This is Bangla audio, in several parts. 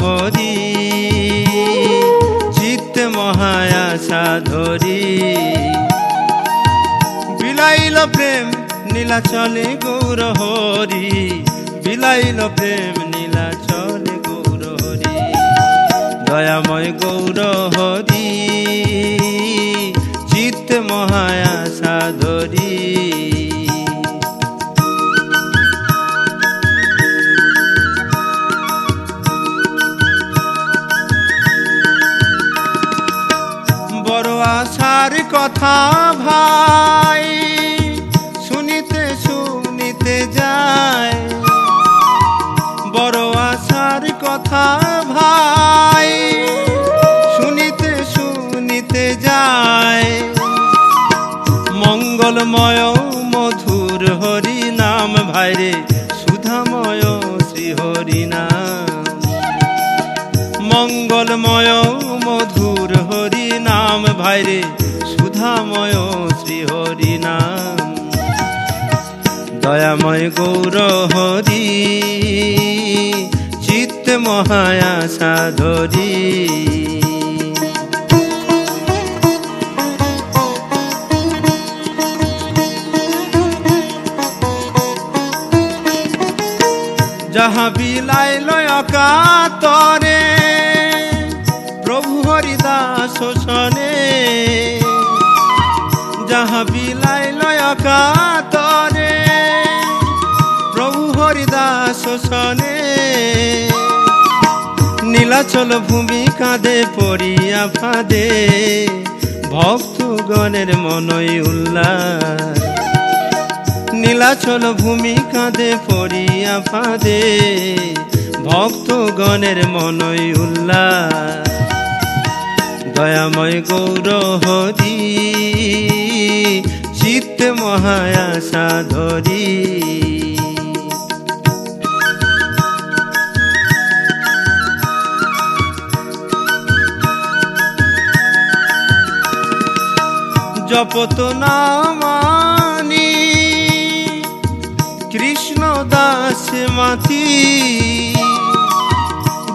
হরি চিত্তে মহায়া সাধরি বিলাইল প্রেম নীলা চলে গৌর হরি বিলাইল প্রেম নীলা চলে গৌর হরি দয়াময় গৌর হরি কথা ভাই, শুনিতে শুনিতে যায়। বড় আশার কথা ভাই, শুনিতে শুনিতে যায়। মঙ্গলময় মধুর হরি নাম ভাইরে সুধাময় শ্রী হরি নাম মঙ্গলময় মধুর হরি নাম ভাইরে হরি নাম। দয়াময় গৌর হরি চিত্ত মহায়া সাধরি যাহা বিলাইল অকাতরে প্রভু যাহা বিলাইল অকাতরে প্রভু হরিদাস শোষণে নীলাচল ভূমি কাঁদে পড়িয়া ফাদে, ভক্তগণের মনই উল্লাস। নীলাচল ভূমি কাঁদে পড়িয়া ফাদে, ভক্তগণের মনই উল্লাস। দয়াময় গৌর হরি চিত্ত মহায়া সাধরি জপত নামানি কৃষ্ণ দাস মাতি।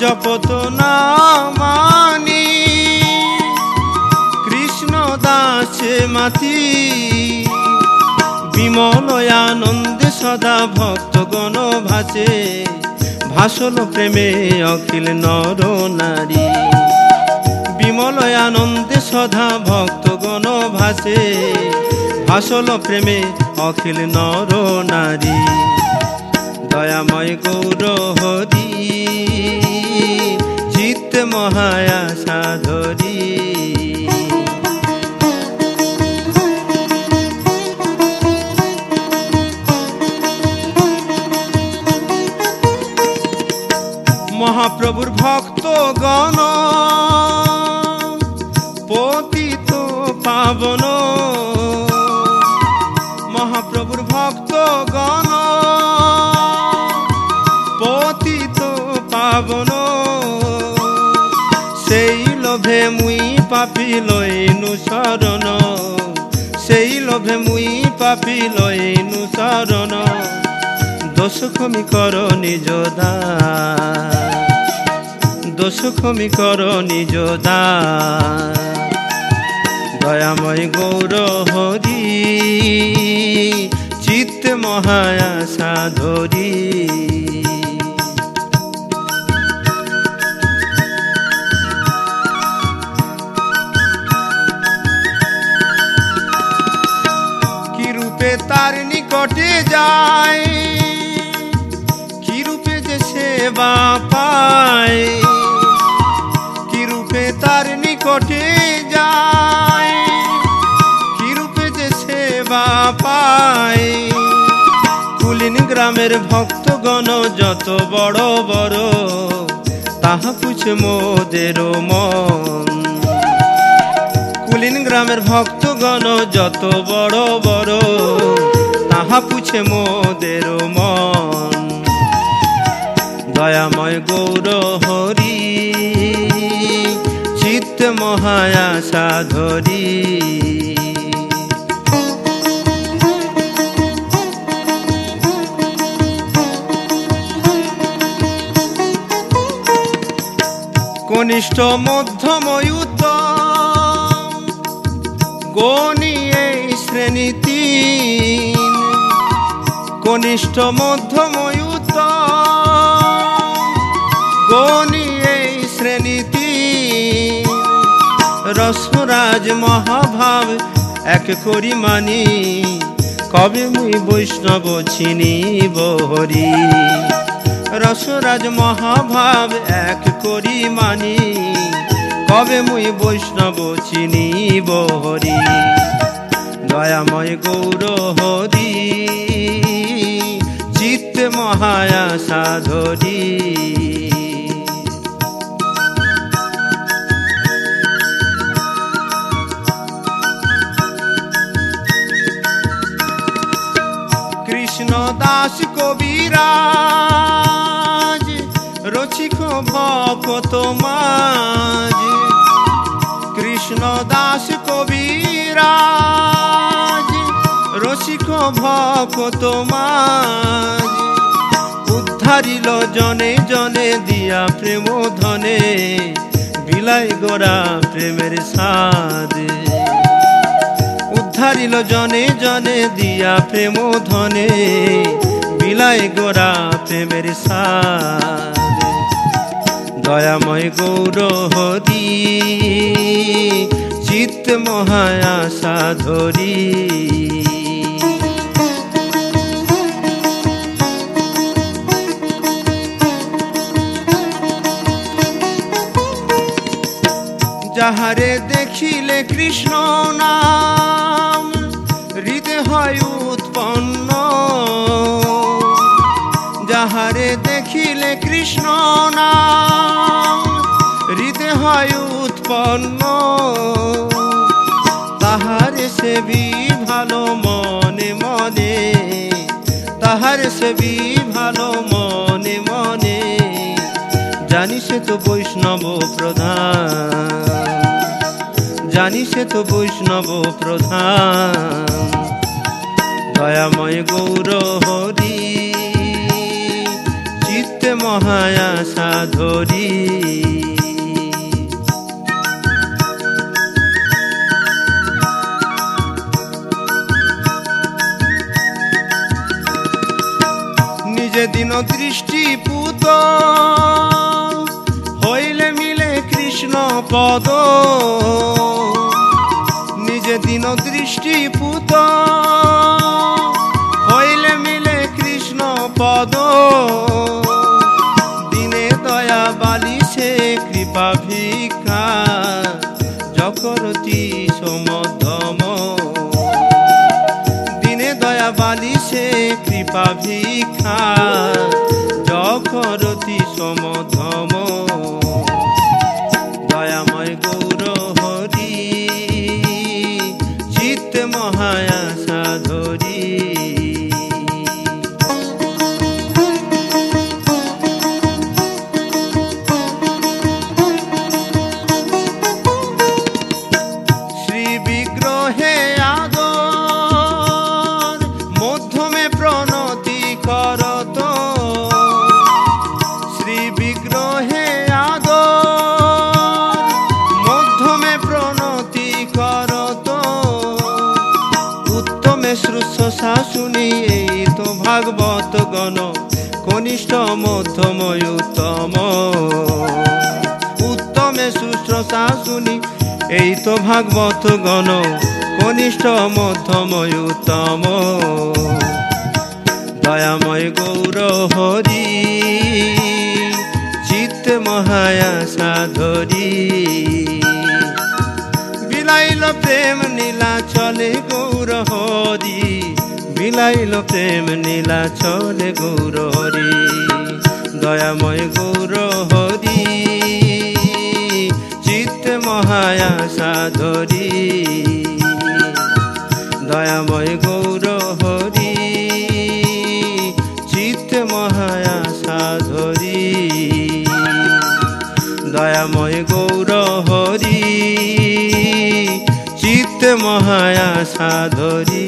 জপত নামানি দাস মাতি। বিমল আনন্দে সদা ভক্তগণ ভাসে। ভাসল প্রেমে অখিল নর নারী। বিমল আনন্দে সদা ভক্তগণ ভাসে। ভাসল প্রেমে অখিল নর নারী। দয়াময় গৌর হরি চিত্ত মহায়া সাধরি। মহাপ্রভুর ভক্ত গণ পতিত পাবন। মহাপ্রভুর ভক্ত গণ পতিত পাবন। সেই লোভে মুই পাপি লইনু শরণ। সেই লোভে মুই পাপি লইনু শরণ। দোষ ক্ষমি কর নিজ দোষ ক্ষমি কর নিজ দয়াময় গৌর হরি, চিত্ত মহায়া সাধরি কি রূপে তার নিকটে যায় গ্রামের ভক্তগণ যত বড় বড়, তাহা পুছ মোদের মন। কুলিন গ্রামের ভক্তগণ যত বড় বড়, তাহা পুছে মোদের মন। দয়াময় গৌর হরি, চিত্ত মহায়া সাধরি কনিষ্ঠ মধ্যম উত্তম। গণি এই শ্রেণি তিন। কনিষ্ঠ মধ্যম উত্তম। গণি এই শ্রেণি তিন। রসরাজ মহাভাব এক করি মানি। কবে মুই বৈষ্ণব চিনি বহরি রসরাজ মহাভাব এক করি মানি। কবে মুই বৈষ্ণব চিনি বহরি দয়াময় গৌর হরি চিত্ত মহায়া সাধরি কৃষ্ণ দাস কবিরাজ মাঝ কৃষ্ণ দাস কবিরাজ, রসিক ভকত মাঝ উদ্ধারিল জনে জনে দিয়া প্রেম ধনে, বিলাই গোরা প্রেমের সাদ উদ্ধারিল জনে জনে দিয়া প্রেম ধনে, বিলাই গোরা প্রেমের সাদ দয়াময় গৌর হরি চিত্ত মহায়া সাধরি যাহারে দেখিলে কৃষ্ণ নাম হৃদয় হয় দেখিলে কৃষ্ণ নাম, হৃদয় হয় উৎপন্ন। তাহারে সেবি ভালো মনে মনে, তাহার সেবি ভালো মনে মনে। জানি সে তো বৈষ্ণব প্রধান, জানি সে তো বৈষ্ণব প্রধান। দয়াময় গৌর হরি। চিত্তে মহায়া সাধরি নিজে দিন দৃষ্টি পুত, হইলে মিলে কৃষ্ণ পদ। নিজে দিন দৃষ্টি পুত ভিক্ষা যকরতি সমধম। দয়াময় গৌর হরি চিত্ত মহায়া সাধরি শুনি এই তো ভাগবত গণ, কনিষ্ঠ মধ্যম উত্তম। উত্তমে শুশ্রূষা শুনি, এই তো ভাগবত গণ, কনিষ্ঠ মধ্যম উত্তম। দয়াময় গৌর হরি, চিত্ত মহায়া সাধরি বিলাইল প্রেম নীলা চলে গৌর হরি। বিলাইল প্রেম নীলা চলে গৌর হরি, দয়াময় গৌর হরি, চিত্ত মহায়া সাধরি দয়াময় গৌর হরি, চিত্ত মহায়া সাধরি দয়াময় গৌর হরি, চিত্ত মহায়া সাধরি